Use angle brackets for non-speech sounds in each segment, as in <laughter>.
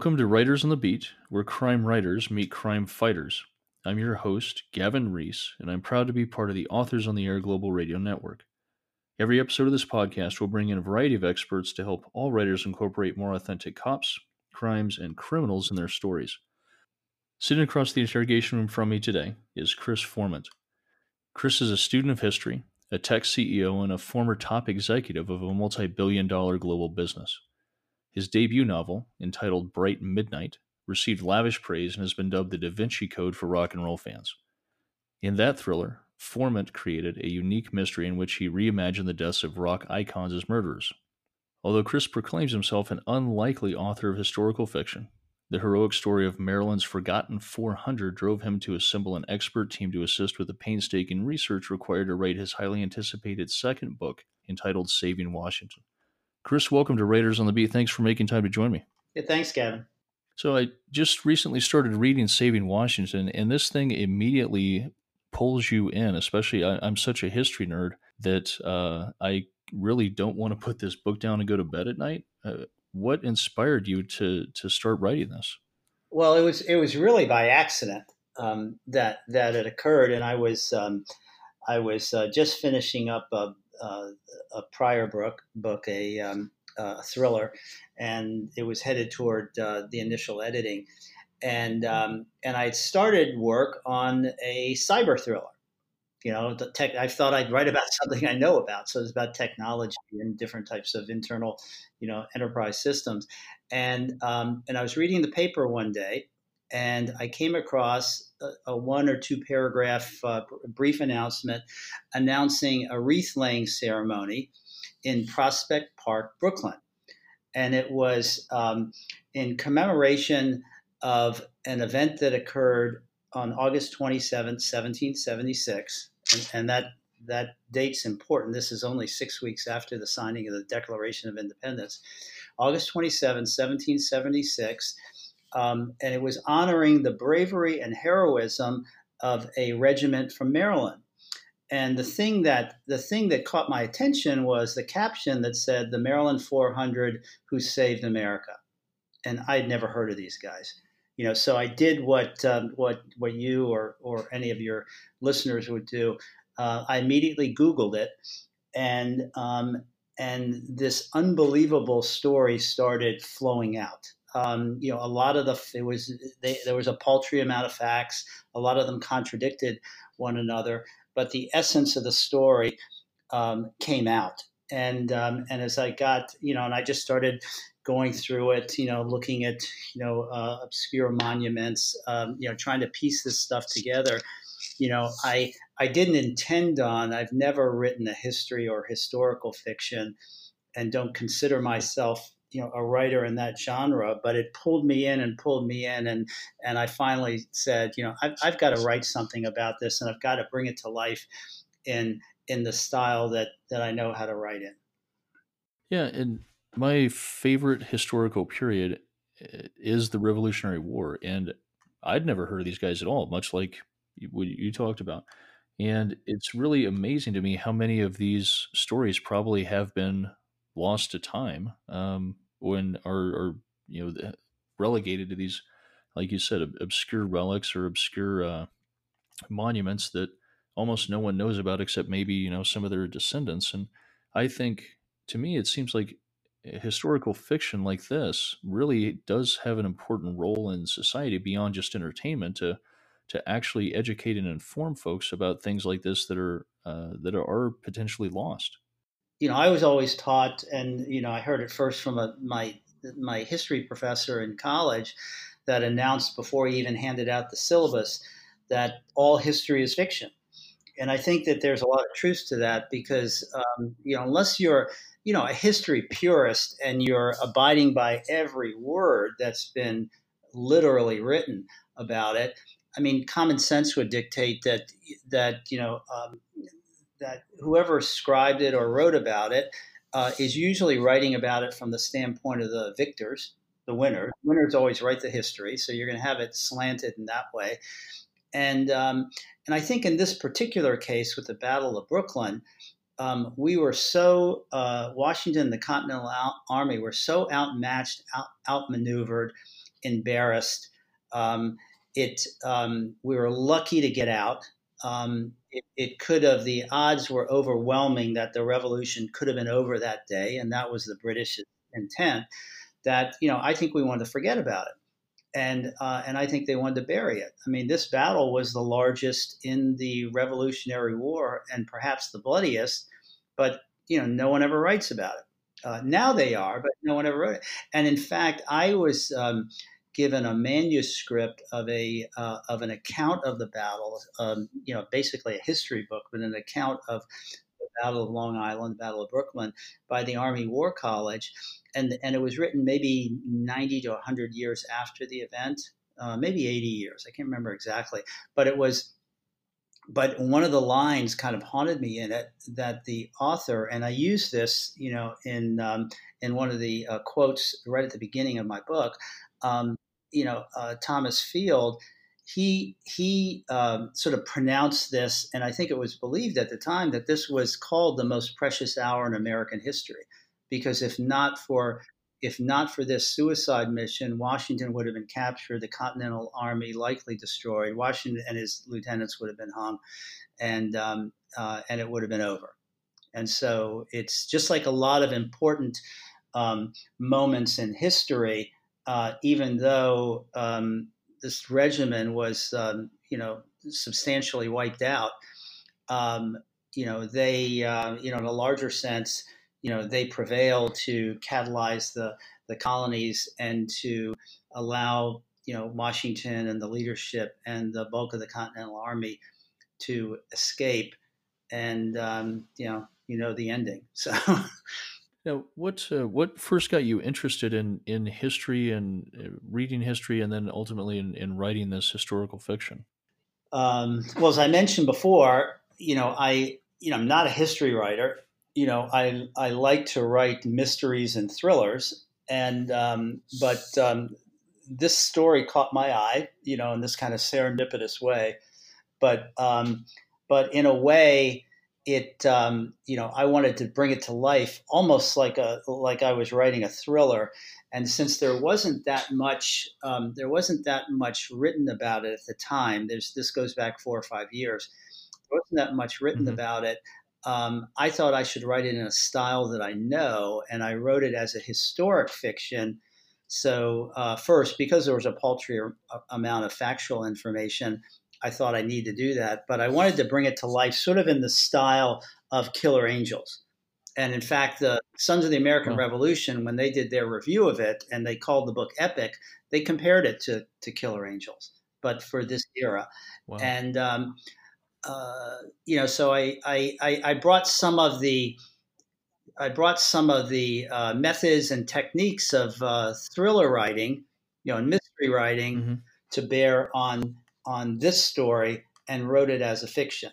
Welcome to Writers on the Beat, where crime writers meet crime fighters. I'm your host, Gavin Reese, and I'm proud to be part of the Authors on the Air Global Radio Network. Every episode of this podcast will bring in a variety of experts to help all writers incorporate more authentic cops, crimes, and criminals in their stories. Sitting across the interrogation room from me today is Chris Formant. Chris is a student of history, a tech CEO, and a former top executive of a multi billion dollar global business. His debut novel, entitled Bright Midnight, received lavish praise and has been dubbed the Da Vinci Code for rock and roll fans. In that thriller, Formant created a unique mystery in which he reimagined the deaths of rock icons as murderers. Although Chris proclaims himself an unlikely author of historical fiction, the heroic story of Maryland's Forgotten 400 drove him to assemble an expert team to assist with the painstaking research required to write his highly anticipated second book entitled Saving Washington. Chris, welcome to Writers on the Beat. Thanks for making time to join me. Yeah, thanks, Gavin. So I just recently started reading Saving Washington, and this thing immediately pulls you in, especially I, am such a history nerd that uh, I really don't want to put this book down and go to bed at night. Uh, what inspired you to to start writing this? Well, it was it was really by accident um, that that it occurred, and I was um, I was uh, just finishing up a, a, a prior book book a, um, a, thriller, and it was headed toward uh, the initial editing, and um, and I started work on a cyber thriller. You know, tech. I thought I'd write about <laughs> something I know about. So it's about technology and different types of internal, you know, enterprise systems. And um, and I was reading the paper one day, and I came across a, one or two paragraph uh, brief announcement announcing a wreath laying ceremony in Prospect Park, Brooklyn, and it was um, in commemoration of an event that occurred on August 27, 1776. And, and that, that date's important. This is only six weeks after the signing of the Declaration of Independence. August 27, 1776. Um, and it was honoring the bravery and heroism of a regiment from Maryland. And the thing that the thing that caught my attention was the caption that said, "The Maryland 400 who saved America," and I'd never heard of these guys you know, so I did what um, what what you or or any of your listeners would do. Uh, I immediately Googled it, and um, and this unbelievable story started flowing out. Um, you know, a lot of the it was they, there was a paltry amount of facts. A lot of them contradicted one another, but the essence of the story um, came out. And um, and as I got you know, and I just started going through it, you know, looking at, you know, uh, obscure monuments, um, you know, trying to piece this stuff together. You know, I I didn't intend on. I've never written a history or historical fiction, and don't consider myself, you know, a writer in that genre. But it pulled me in and pulled me in, and and I finally said, you know, I've, I've got to write something about this, and I've got to bring it to life in in the style that that I know how to write in. Yeah, and my favorite historical period eh, is the Revolutionary War, and I'd never heard of these guys at all, much like what you talked about. And it's really amazing to me how many of these stories probably have been lost to time um, when are, are you know relegated to these, like you said, obscure relics or obscure uh, monuments that almost no one knows about except maybe you know some of their descendants. And I think to me it seems like historical fiction like this really does have an important role in society beyond just entertainment to to actually educate and inform folks about things like this that are uh, that are potentially lost. You know, I was always taught, and you know, I heard it first from a, my my history professor in college that announced before he even handed out the syllabus that all history is fiction. And I think that there's a lot of truth to that because um, you know, unless you're you know a history purist and you're abiding by every word that's been literally written about it i mean common sense would dictate that that you know um, that whoever scribed it or wrote about it uh, is usually writing about it from the standpoint of the victors the winners winners always write the history so you're going to have it slanted in that way and um, and i think in this particular case with the battle of brooklyn um, we were so uh, Washington, the Continental Army, were so outmatched, out, outmaneuvered. embarrassed. Um, it um, we were lucky to get out. Um, it, it, could have the odds were overwhelming that the revolution could have been over that day, and that was the British intent. That you know, I think we wanted to forget about it, and uh, and I think they wanted to bury it. I mean, this battle was the largest in the Revolutionary War, and perhaps the bloodiest. But you know, no one ever writes about it. Uh, now they are, but no one ever wrote it. And in fact, I was um, given a manuscript of a uh, of an account of the battle, um, you know, basically a history book, but an account of the Battle of Long Island, Battle of Brooklyn, by the Army War College, and and it was written maybe ninety to hundred years after the event, uh, maybe eighty years. I can't remember exactly, but it was but one of the lines kind of haunted me in it that the author and I use this, you know, in um, in one of the uh, quotes right at the beginning of my book um, you know, uh, Thomas Field, he he um, sort of pronounced this, and I think it was believed at the time that this was called the most precious hour in American history, because if not for if not for this suicide mission, Washington would have been captured, the Continental Army likely destroyed, Washington and his lieutenants would have been hung, and um, uh, and it would have been over. And so it's just like a lot of important um, moments in history uh, even though um, this regimen was, um, you know, substantially wiped out, um, you know, they, uh, you know, in a larger sense, you know, they prevailed to catalyze the, the colonies and to allow, you know, Washington and the leadership and the bulk of the Continental Army to escape. And, um, you know, you know the ending. So <laughs> Now, what uh, what first got you interested in in history and uh, reading history, and then ultimately in, in writing this historical fiction? Um, well, as I mentioned before, you know, I you know I'm not a history writer. You know, I I like to write mysteries and thrillers, and um, but um, this story caught my eye. You know, in this kind of serendipitous way, but um, but in a way it um, you know I wanted to bring it to life almost like a like I was writing a thriller and since there wasn't that much um, there wasn't that much written about it at the time there's this goes back four or five years there wasn't that much written mm-hmm. about it um, I thought I should write it in a style that I know and I wrote it as a historic fiction so uh, first because there was a paltry amount of factual information I thought I need to do that, but I wanted to bring it to life sort of in the style of Killer Angels. And in fact, the Sons of the American Revolution, when they did their review of it and they called the book epic, they compared it to, to Killer Angels, but for this era. Wow. And, um, uh, you know, so I, I, I brought some of the I brought some of the uh, methods and techniques of uh, thriller writing, you know, and mystery writing mm-hmm. to bear on on this story and wrote it as a fiction.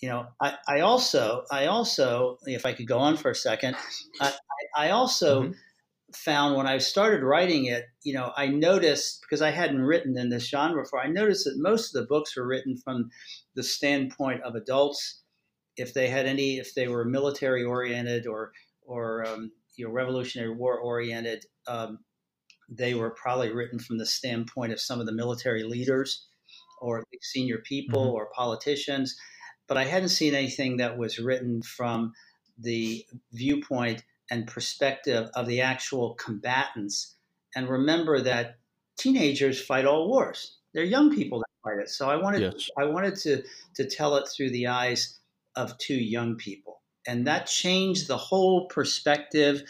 You know, I, I also, I also, if I could go on for a second, I, I also mm-hmm. found when I started writing it, you know, I noticed because I hadn't written in this genre before, I noticed that most of the books were written from the standpoint of adults. If they had any, if they were military oriented or or um, you know Revolutionary War oriented, um, they were probably written from the standpoint of some of the military leaders or senior people mm-hmm. or politicians, but I hadn't seen anything that was written from the viewpoint and perspective of the actual combatants. And remember that teenagers fight all wars. They're young people that fight it. So I wanted yes. I wanted to to tell it through the eyes of two young people. And that changed the whole perspective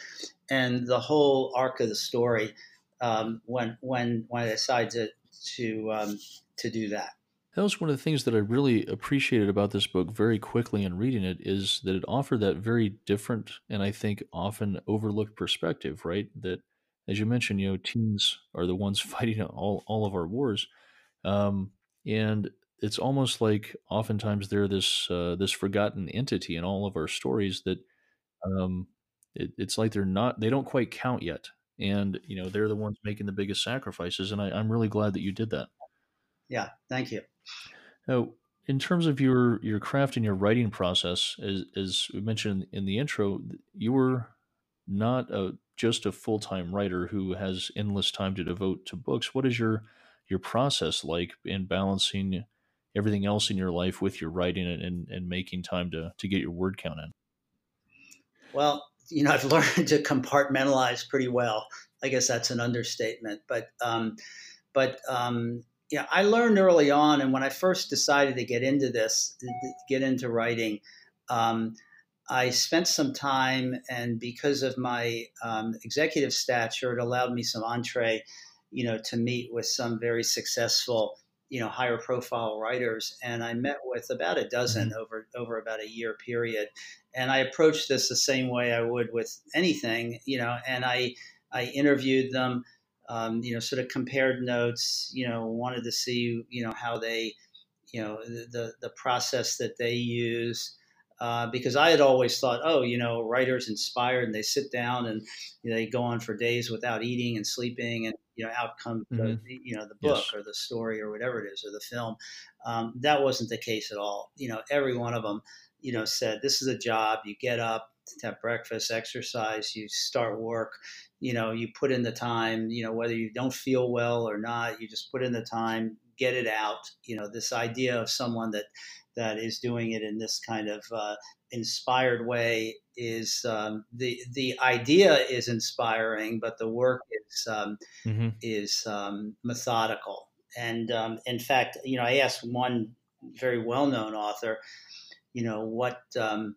and the whole arc of the story um, when when when I decided to to um, to do that. That was one of the things that I really appreciated about this book very quickly in reading it is that it offered that very different and I think often overlooked perspective, right? That as you mentioned, you know, teens are the ones <laughs> fighting all, all of our wars. Um, and it's almost like oftentimes they're this uh, this forgotten entity in all of our stories that um, it, it's like they're not they don't quite count yet and you know they're the ones making the biggest sacrifices and I, i'm really glad that you did that yeah, thank you. Now, in terms of your your craft and your writing process, as as we mentioned in the intro, you were not a just a full time writer who has endless time to devote to books, what is your your process like in balancing everything else in your life with your writing and, and, and making time to to get your word count in? Well, you know, I've <laughs> learned to compartmentalize pretty well. I guess that's an understatement, but um, but um, yeah, I learned early on, and when I first decided to get into this, get into writing, um, I spent some time, and because of my um, executive stature, it allowed me some entree, you know, to meet with some very successful, you know, higher profile writers, and I met with about a dozen mm-hmm. over over about a year period, and I approached this the same way I would with anything, you know, and I I interviewed them um, you know, sort of compared notes, you know, wanted to see, you know, how they, you know, the, the process that they use. Uh, because I had always thought, oh, you know, writers inspired and they sit down and you know, they go on for days without eating and sleeping, and you know, out comes mm-hmm. the, you know the book yes. or the story or whatever it is or the film. Um, that wasn't the case at all. You know, every one of them, you know, said this is a job. You get up, have breakfast, exercise, you start work, you know, you put in the time, you know, whether you don't feel well or not, you just put in the time, get it out. You know, this idea of someone that that is doing it in this kind of uh, inspired way is um, the the idea is inspiring, but the work is um, mm-hmm. is um, methodical. And um, in fact, you know, I asked one very well known author, you know, what um,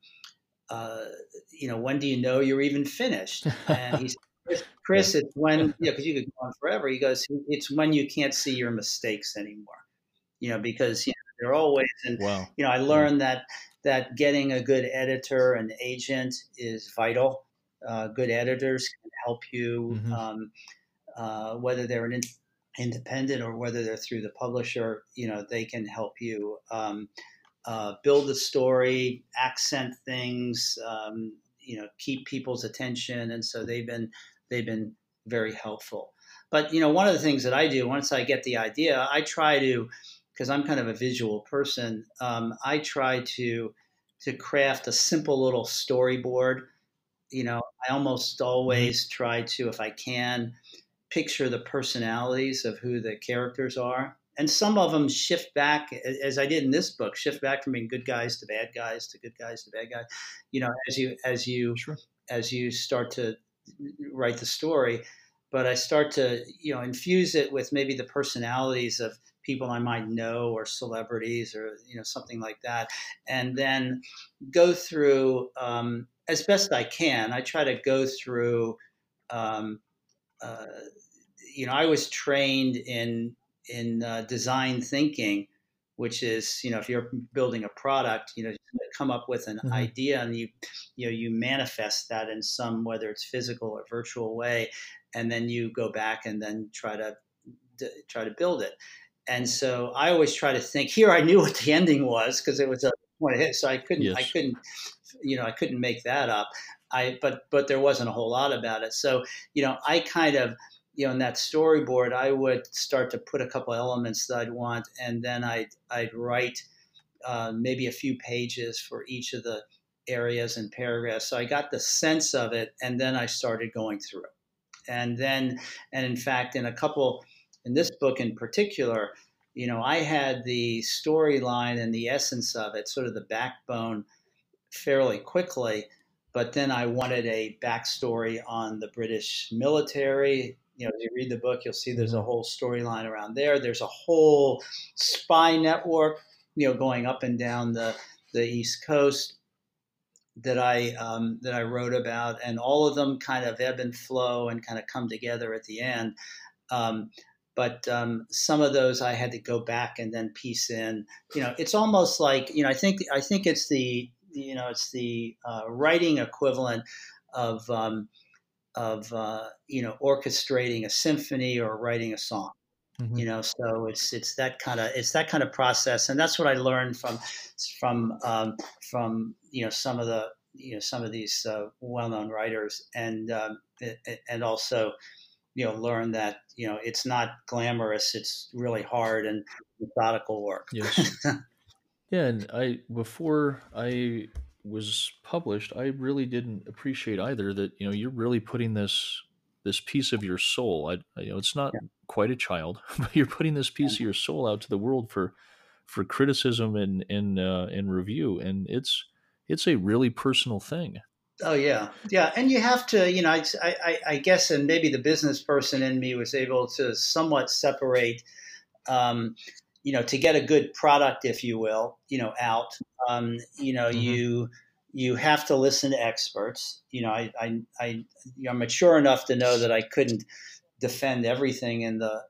uh, you know, when do you know you're even finished? And he <laughs> said, Chris, it's when, you know, because you could go on forever. He goes, it's when you can't see your mistakes anymore, you know, because, you know, they're always, and, wow. you know, I learned yeah. that, that getting a good editor and agent is vital. Uh, good editors can help you, mm-hmm. um, uh, whether they're an in- independent or whether they're through the publisher, you know, they can help you. Um, uh, build the story, accent things, um, you know, keep people's attention, and so they've been they've been very helpful. But you know, one of the things that I do once I get the idea, I try to because I'm kind of a visual person. Um, I try to to craft a simple little storyboard. You know, I almost always try to, if I can, picture the personalities of who the characters are and some of them shift back as I did in this book, shift back from being good guys to bad guys to good guys to bad guys. You know, as you as you sure. as you start to write the story, but I start to you know infuse it with maybe the personalities of people I might know or celebrities or you know something like that, and then go through um, as best I can. I try to go through. Um, uh, you know, I was trained in in uh, design thinking, which is you know if you're building a product, you know come up with an mm-hmm. idea and you you know you manifest that in some whether it's physical or virtual way, and then you go back and then try to try to build it. And so I always try to think. Here, I knew what the <laughs> ending was because it was a one hit, so I couldn't yes. I couldn't you know I couldn't make that up. I but but there wasn't a whole lot about it. So you know I kind of you know, in that storyboard, I would start to put a couple elements that I'd want, and then I'd I'd write uh, maybe a few pages for each of the areas and paragraphs. So I got the sense of it, and then I started going through. And then, and in fact, in a couple, in this book in particular, you know, I had the storyline and the essence of it, sort of the backbone, fairly quickly. But then I wanted a backstory on the British military, you know, as you read the book, you'll see there's a whole storyline around there. There's a whole spy network, you know, going up and down the the East Coast that I um, that I wrote about, and all of them kind of ebb and flow and kind of come together at the end. Um, but um, some of those I had to go back and then piece in. You know, it's almost like you know, I think I think it's the you know it's the uh, writing equivalent of um, of uh, you know orchestrating a symphony or writing a song. Mm-hmm. You know, so it's it's that kind of it's that kind of process, and that's what I learned from from um, from you know some of the you know some of these uh, well-known writers, and um, and also you know learn that you know it's not glamorous; it's really hard and methodical work. Yes. <laughs> yeah, and I before I was published, I really didn't appreciate either that you know you're really putting this this piece of your soul. I, you know, it's not yeah. quite a child, <laughs> but you're putting this piece yeah. of your soul out to the world for for criticism and and uh, and review, and it's it's a really personal thing. Oh yeah, yeah, and you have to, you know, I, I, I guess, and maybe the business person in me was able to somewhat separate, um, you know, to get a good product, if you will, you know, out. Um, you know, mm-hmm. you you have to listen to experts. You know, I, I, I I'm mature enough to know that I couldn't defend everything in the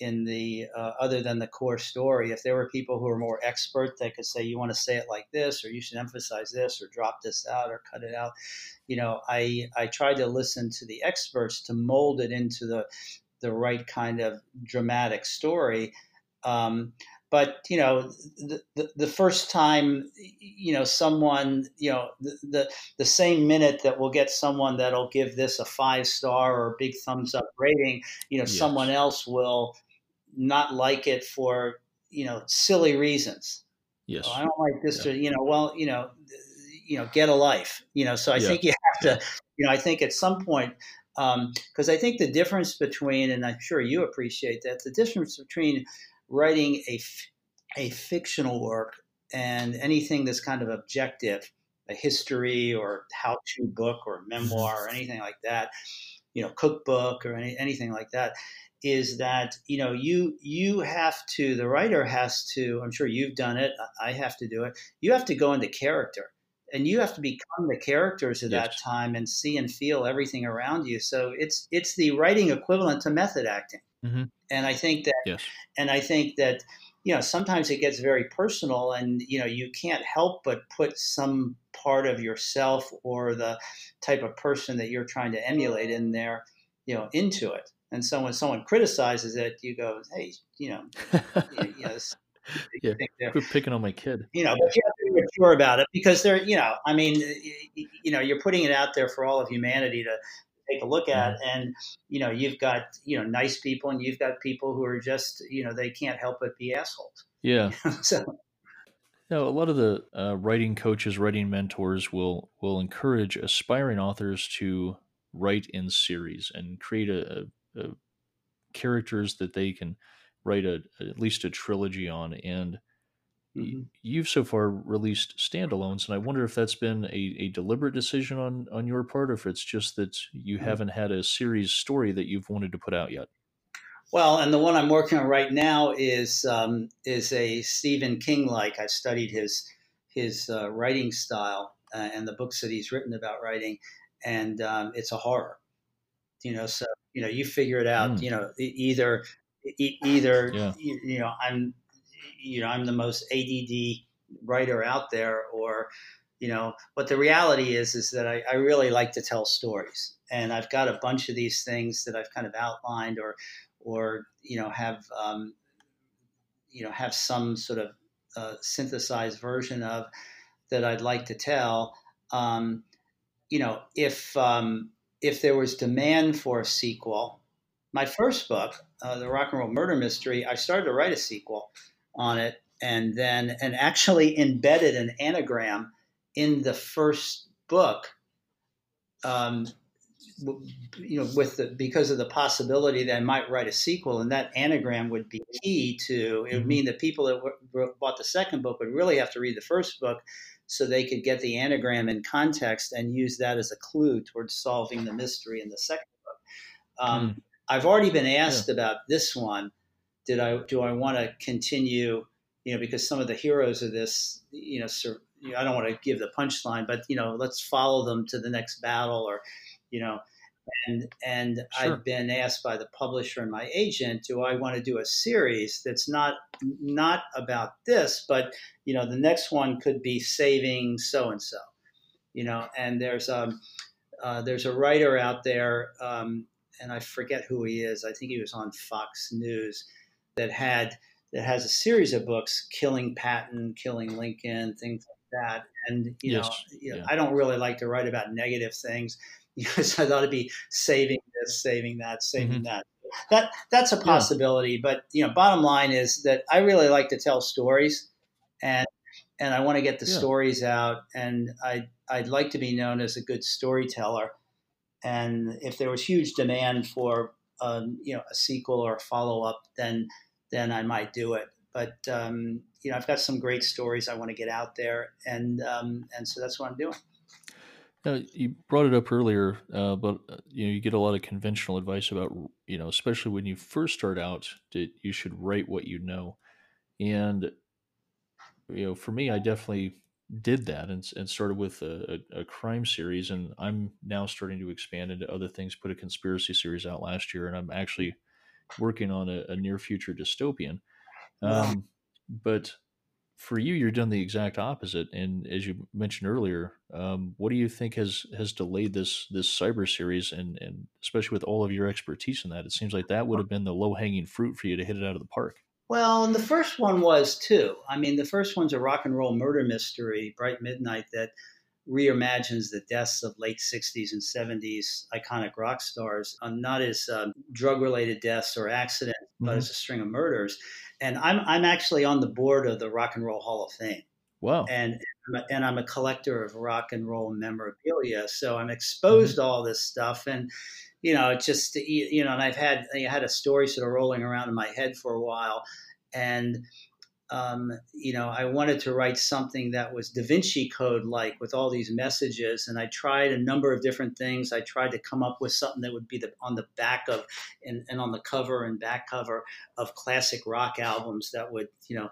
in the uh, other than the core story. If there were people who are more expert that could say you want to say it like this, or you should emphasize this, or drop this out, or cut it out, you know, I I tried to listen to the experts to mold it into the the right kind of dramatic story. Um, but you know the, the, the, first time you know someone you know the, the, the same minute that we'll get someone that'll give this a five star or a big thumbs up rating you know yes. someone else will not like it for you know silly reasons yes i don't like this yeah. you know well you know you know get a life you know so i yeah. think you have to you know i think at some point because um, i think the difference between and i'm sure you appreciate that the difference between writing a, a fictional work and anything that's kind of objective, a history or how to book or memoir or anything like that, you know, cookbook or any, anything like that, is that you know you you have to the writer has to i'm sure you've done it i have to do it you have to go into character and you have to become the characters at yes. that time and see and feel everything around you so it's it's the writing equivalent to method acting Mm-hmm. And I think that, yes. and I think that, you know, sometimes it gets very personal, and you know, you can't help but put some part of yourself or the type of person that you're trying to emulate in there, you know, into it. And so when someone criticizes it, you go, "Hey, you know, you, you know, yeah, quit picking on my kid." You know, but you have to be mature about it because they're, you know, I mean, you know, you're putting it out there for all of humanity to take a look at and you know you've got you know nice people and you've got people who are just you know they can't help but be assholes. Yeah. <laughs> So now, a lot of the uh, writing coaches, writing mentors will will encourage aspiring authors to write in series and create a, a, a characters that they can write a, at least a trilogy on. And Mm-hmm. You've so far released standalones, and I wonder if that's been a, a deliberate decision on on your part, or if it's just that you mm-hmm. haven't had a series story that you've wanted to put out yet. Well, and the one I'm working on right now is um, is a Stephen King like. I studied his his uh, writing style uh, and the books that he's written about writing, and um, it's a horror. You know, so you know you figure it out. Mm. You know, either either yeah. you, you know I'm you know I'm the most ADD writer out there, or you know. But the reality is is that I, I really like to tell stories, and I've got a bunch of these things that I've kind of outlined, or or you know have um, you know have some sort of uh, synthesized version of that I'd like to tell. Um, you know, if um, if there was demand for a sequel, my first book, uh, the Rock and Roll Murder Mystery, I started to write a sequel, on it, and then and actually embedded an anagram in the first book. Um, you know, with the because of the possibility that I might write a sequel, and that anagram would be key to. It would mm-hmm. mean that people that w- bought the second book would really have to read the first book, so they could get the anagram in context and use that as a clue towards solving the mystery in the second book. Um, mm. I've already been asked yeah. about this one, did I do I want to continue? You know, because some of the heroes of this, you know, sur- I don't want to give the punchline, but you know, let's follow them to the next battle, or you know, and and sure. I've been asked by the publisher and my agent, do I want to do a series that's not not about this, but you know, the next one could be saving so and so, you know, and there's um uh, there's a writer out there, um, and I forget who he is. I think he was on Fox News that had that has a series of books, Killing Patton, Killing Lincoln, things like that. And you yes. know, you know yeah. I don't really like to write about negative things <laughs> because I thought it'd be saving this, saving that, saving mm-hmm. that. That that's a possibility, yeah. but you know, bottom line is that I really like to tell stories, and and I want to get the Yeah. stories out, and I I'd like to be known as a good storyteller. And if there was huge demand for um, you know a sequel or a follow up, then then I might do it. But um, you know, I've got some great stories I want to get out there, and um, and so that's what I'm doing. Now, you brought it up earlier, uh, but uh, you know you get a lot of conventional advice about you know, especially when you first start out, that you should write what you know. And you know, for me, I definitely did that and, and started with a, a, a crime series, and I'm now starting to expand into other things. Put a conspiracy series out last year, and I'm actually working on a, a near future dystopian. Um, but for you, you're done the exact opposite. And as you mentioned earlier, um, what do you think has has delayed this this cyber series, and and especially with all of your expertise in that, it seems like that would have been the low hanging fruit for you to hit it out of the park. Well, and the first one was too. I mean, the first one's a rock and roll murder mystery, Bright Midnight, that reimagines the deaths of late 60s and 70s iconic rock stars, uh, not as um, drug related deaths or accidents, but Mhm. as a string of murders. And I'm, I'm actually on the board of the Rock and Roll Hall of Fame. Wow. And, and I'm a collector of rock and roll memorabilia. So I'm Mhm. exposed to all this stuff. And, you know, it's just, you know, and I've had, I had a story sort of rolling around in my head for a while. And, um, you know, I wanted to write something that was Da Vinci Code like with all these messages, and I tried a number of different things. I tried to come up with something that would be the, on the back of and, and on the cover and back cover of classic rock albums that would, you know,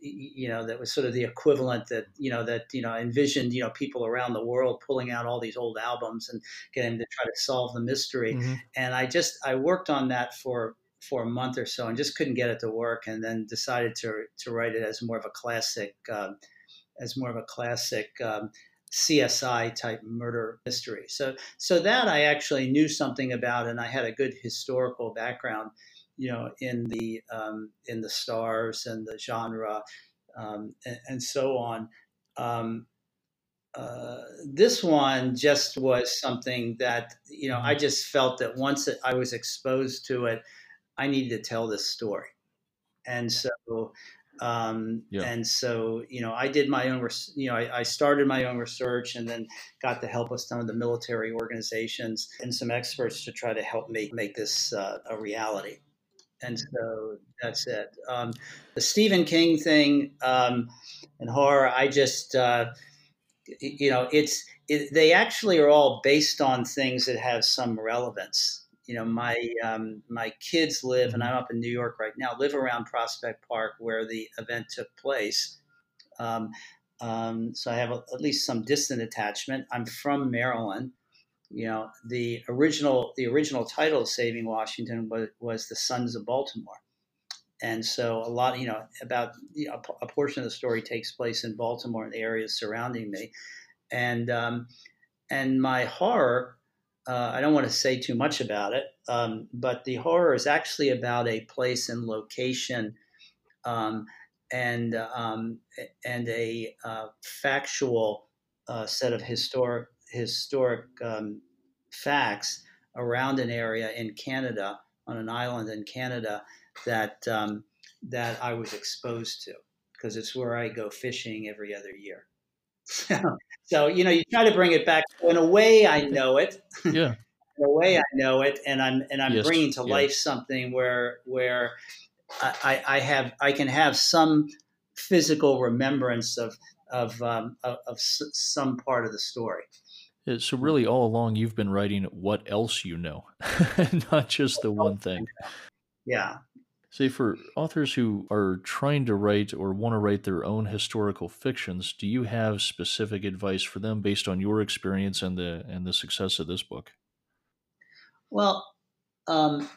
you know, that was sort of the equivalent that you know that you know I envisioned you know people around the world pulling out all these old albums and getting to try to solve the mystery Mhm. and I just I worked on that for for a month or so and just couldn't get it to work, and then decided to to write it as more of a classic, um, as more of a classic um, CSI type murder mystery. So so that I actually knew something about, and I had a good historical background, you know, in the um, in the stars and the genre, um, and, and so on. Um, uh, this one just was something that you know I Mhm. just felt that once I was exposed to it, I needed to tell this story, and so um, Yeah. and so you know I did my own res- you know I, I started my own research and then got the help of some of the military organizations and some experts to try to help me make this uh, a reality. And so that's it. Um, the Stephen King thing um, and horror, I just uh, you know it's it, they actually are all based on things that have some relevance you know my um, my kids live and Mhm. i'm up in new york right now live around prospect park where the event took place. Um, um, so i have a, at least some distant attachment. I'm from maryland. You know the original the original title of saving washington was, was the sons of baltimore. And so a lot you know about you know, a portion of the story takes place in baltimore and the areas surrounding me. And um, and my horror uh, i don't want to say too much about it um, but the horror is actually about a place and location um, and um, and a uh, factual uh, set of historic historic um, facts around an area in Canada on an island in Canada that um, that I was exposed to because it's where I go fishing every other year. <laughs> so you know, you try to bring it back. So in a way, I know it. <laughs> Yeah. in a way, I know it, and I'm and I'm Yes. bringing to life something where where I, I have I can have some physical remembrance of of um, of, of s- some part of the story. Yeah, So really, all along, you've been writing what else you know, <laughs> not just the one thing. Yeah. Say for authors who are trying to write or want to write their own historical fictions, do you have specific advice for them based on your experience and the and the success of this book? Well, um,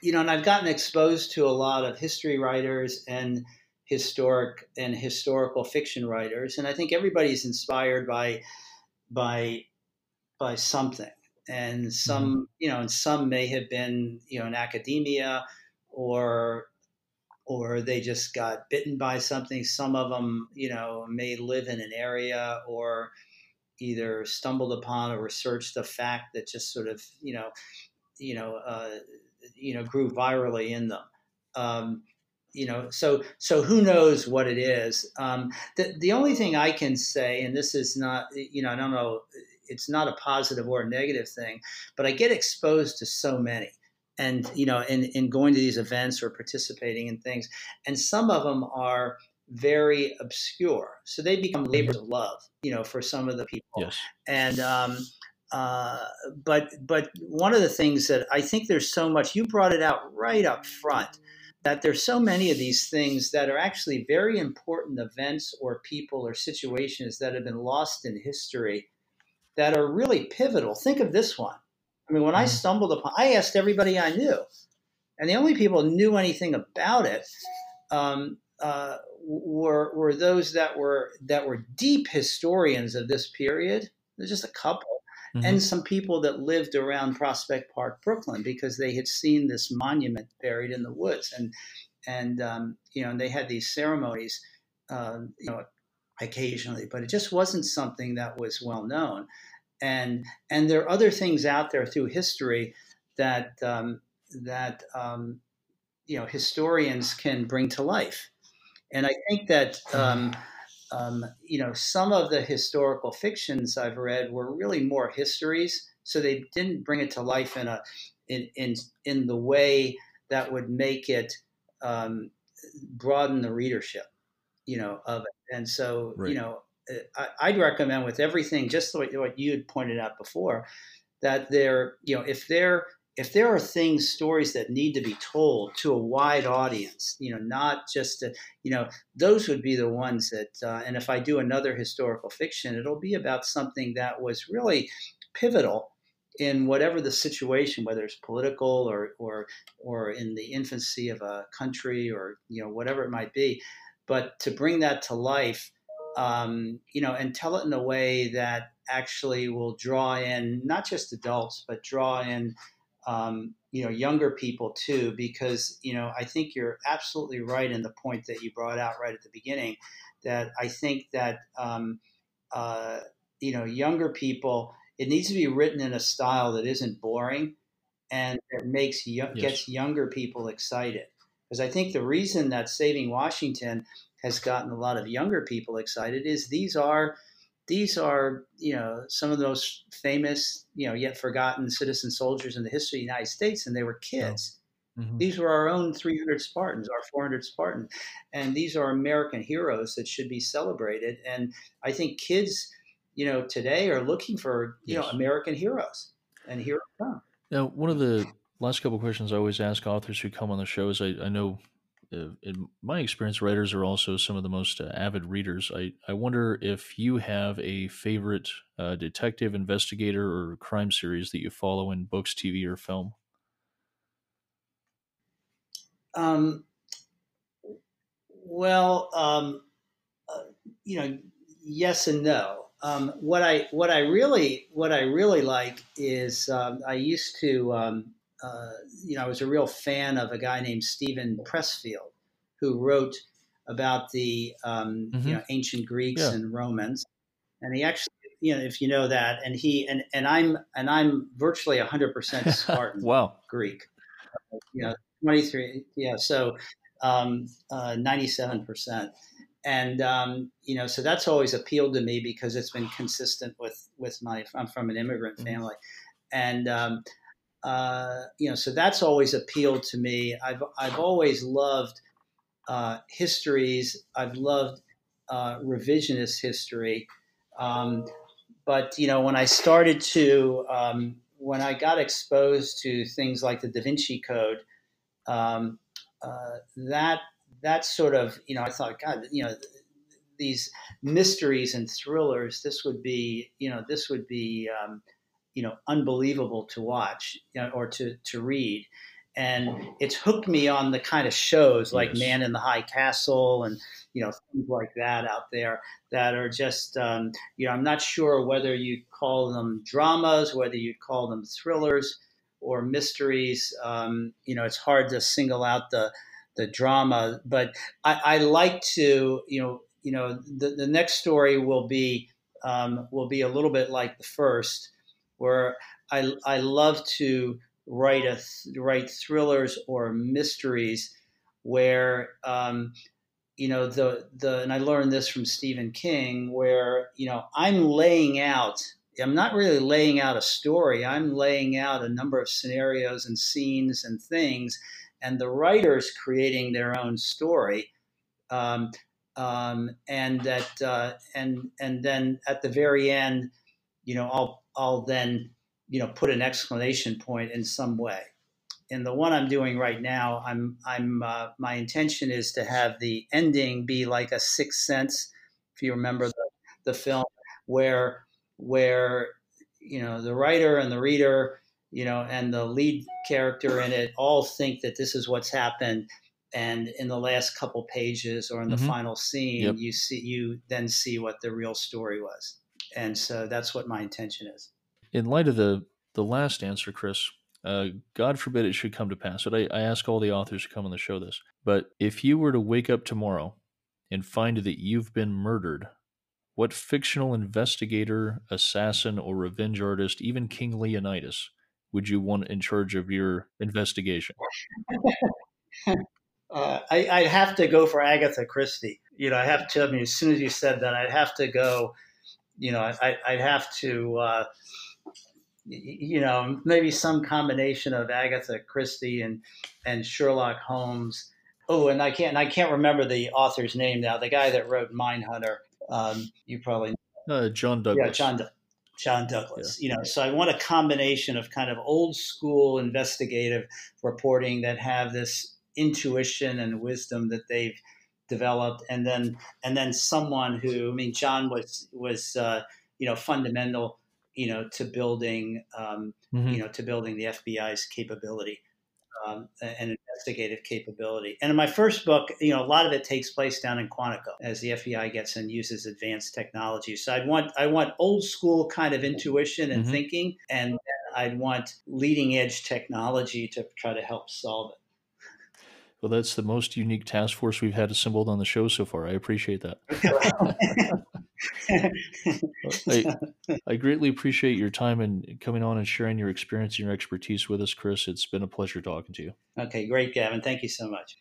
you know, and I've gotten exposed to a lot of history writers and historic and historical fiction writers, and I think everybody's inspired by by by something, and some you know, and some may have been you know in academia or or they just got bitten by something. Some of them, you know, may live in an area or either stumbled upon or researched a fact that just sort of, you know, you know, uh, you know, grew virally in them. Um, you know, so so who knows what it is? Um, the the only thing I can say, and this is not, you know, I don't know, it's not a positive or a negative thing, but I get exposed to so many, and you know, in in going to these events or participating in things, and some of them are very obscure, so they become labors of love, you know, for some of the people, Yes. and. Um, uh, but but one of the things that I think there's so much you brought it out right up front that there's so many of these things that are actually very important events or people or situations that have been lost in history that are really pivotal. Think of this one. I mean, when I Mhm. stumbled upon, I asked everybody I knew, and the only people who knew anything about it um, uh, were were those that were that were deep historians of this period. There's just a couple Mhm. and some people that lived around Prospect Park, Brooklyn, because they had seen this monument buried in the woods, and and um, you know, and they had these ceremonies, um, you know, occasionally, but it just wasn't something that was well known, and and there are other things out there through history that um, that um, you know historians can bring to life, and I think that. Um, um, you know, some of the historical fictions I've read were really more histories, so they didn't bring it to life in a in in in the way that would make it um, broaden the readership, you know, of it. And so, Right. you know, I'd recommend with everything, just what, what you had pointed out before, that there, you know, if there if there are things, stories that need to be told to a wide audience, you know, not just to, you know, those would be the ones that, uh, and if I do another historical fiction, it'll be about something that was really pivotal in whatever the situation, whether it's political or, or, or in the infancy of a country or, you know, whatever it might be. But to bring that to life, um, you know, and tell it in a way that actually will draw in not just adults, but draw in um, you know younger people too because you know i think you're absolutely right in the point that you brought out right at the beginning that i think that um, uh, you know younger people it needs to be written in a style that isn't boring and that makes yo- Yes. gets younger people excited because i think the reason that saving washington has gotten a lot of younger people excited is these are these are you know some of the most famous you know yet forgotten citizen soldiers in the history of the United States, and they were kids. Mhm. These were our own 300 Spartans, our 400 Spartans, and these are American heroes that should be celebrated. And I think kids, you know, today are looking for you know American heroes, and here come. Now, one of the last couple of questions I always ask authors who come on the show is I, I know, uh, in my experience, writers are also some of the most uh, avid readers. I, I wonder if you have a favorite uh, detective, investigator, or crime series that you follow in books, TV, or film. Um, well, um, uh, you know, yes and no. Um, what I what I really what I really like is um, I used to um, uh, you know I was a real fan of a guy named Steven Pressfield who wrote about the um, Mhm. you know ancient Greeks Yeah. and Romans, and he actually you know if you know that and he and and I'm and I'm virtually hundred percent <laughs> Spartan. wow. Greek. You know, 23, yeah, so um, uh, 97%. And, um, you know, so that's always appealed to me because it's been consistent with, with my, I'm from an immigrant Mhm. family. And, um, uh, you know, so that's always appealed to me. I've, I've always loved uh, histories. I've loved uh, revisionist history. Um, but you know, when I started to, um, when I got exposed to things like the Da Vinci Code, um, uh, that that sort of, you know, I thought, God, you know, these mysteries and thrillers. This would be, you know, this would be, um, you know, unbelievable to watch you know, or to to read. And it's hooked me on the kind of shows like Yes. Man in the High Castle and you know things like that out there that are just um, you know I'm not sure whether you call them dramas, whether you call them thrillers or mysteries. Um, you know, it's hard to single out the the drama, but I, I like to you know you know the, the next story will be um, will be a little bit like the first, where I I love to write a write thrillers or mysteries where um, you know the the and I learned this from Stephen King, where you know I'm laying out. I'm not really laying out a story. I'm laying out a number of scenarios and scenes and things, and the writer's creating their own story. Um, um, and that uh, and and then at the very end, you know, I'll I'll then you know put an exclamation point in some way in the one I'm doing right now, I'm I'm uh, my intention is to have the ending be like a Sixth Sense, if you remember the, the film, where where you know the writer and the reader, you know, and the lead character in it all think that this is what's happened, and in the last couple pages or in the mm-hmm. final scene, yep. you see you then see what the real story was, and so that's what my intention is. In light of the the last answer, Chris, uh, God forbid it should come to pass. But I, I ask all the authors who come on the show this. But if you were to wake up tomorrow and find that you've been murdered, what fictional investigator, assassin, or revenge artist, even King Leonidas, would you want in charge of your investigation? <laughs> uh, I, would have to go for Agatha Christie. You know, I have to. I mean, as soon as you said that, I'd have to go. You know, I, would have to. Uh, you know, maybe some combination of Agatha Christie and and Sherlock Holmes. Oh, and I can't I can't remember the author's name now. The guy that wrote Mindhunter. Um, you probably uh, John Douglas. Yeah, John John Douglas. Yeah. You know, so I want a combination of kind of old school investigative reporting that have this intuition and wisdom that they've developed, and then and then someone who I mean, John was was uh, you know fundamental you know, to building, um, mm-hmm. you know, to building the FBI's capability um, and investigative capability. And in my first book, you know, a lot of it takes place down in Quantico as the FBI gets and uses advanced technology. So I'd want I want old school kind of intuition and mm-hmm. thinking, and I'd want leading edge technology to try to help solve it. Well, that's the most unique task force we've had assembled on the show so far. I appreciate that. <laughs> I, I greatly appreciate your time and coming on and sharing your experience and your expertise with us, Chris. It's been a pleasure talking to you. Okay, great, Gavin. Thank you so much.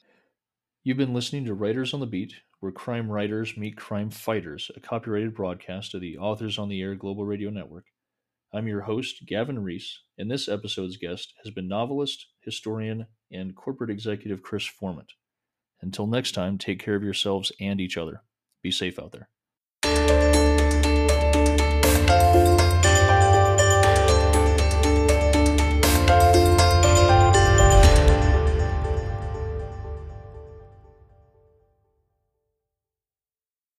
You've been listening to Writers on the Beat, where crime writers meet crime fighters, a copyrighted broadcast of the Authors on the Air Global Radio Network. I'm your host, Gavin Reese, and this episode's guest has been novelist, historian, and corporate executive Chris Formant. Until next time, take care of yourselves and each other. Be safe out there.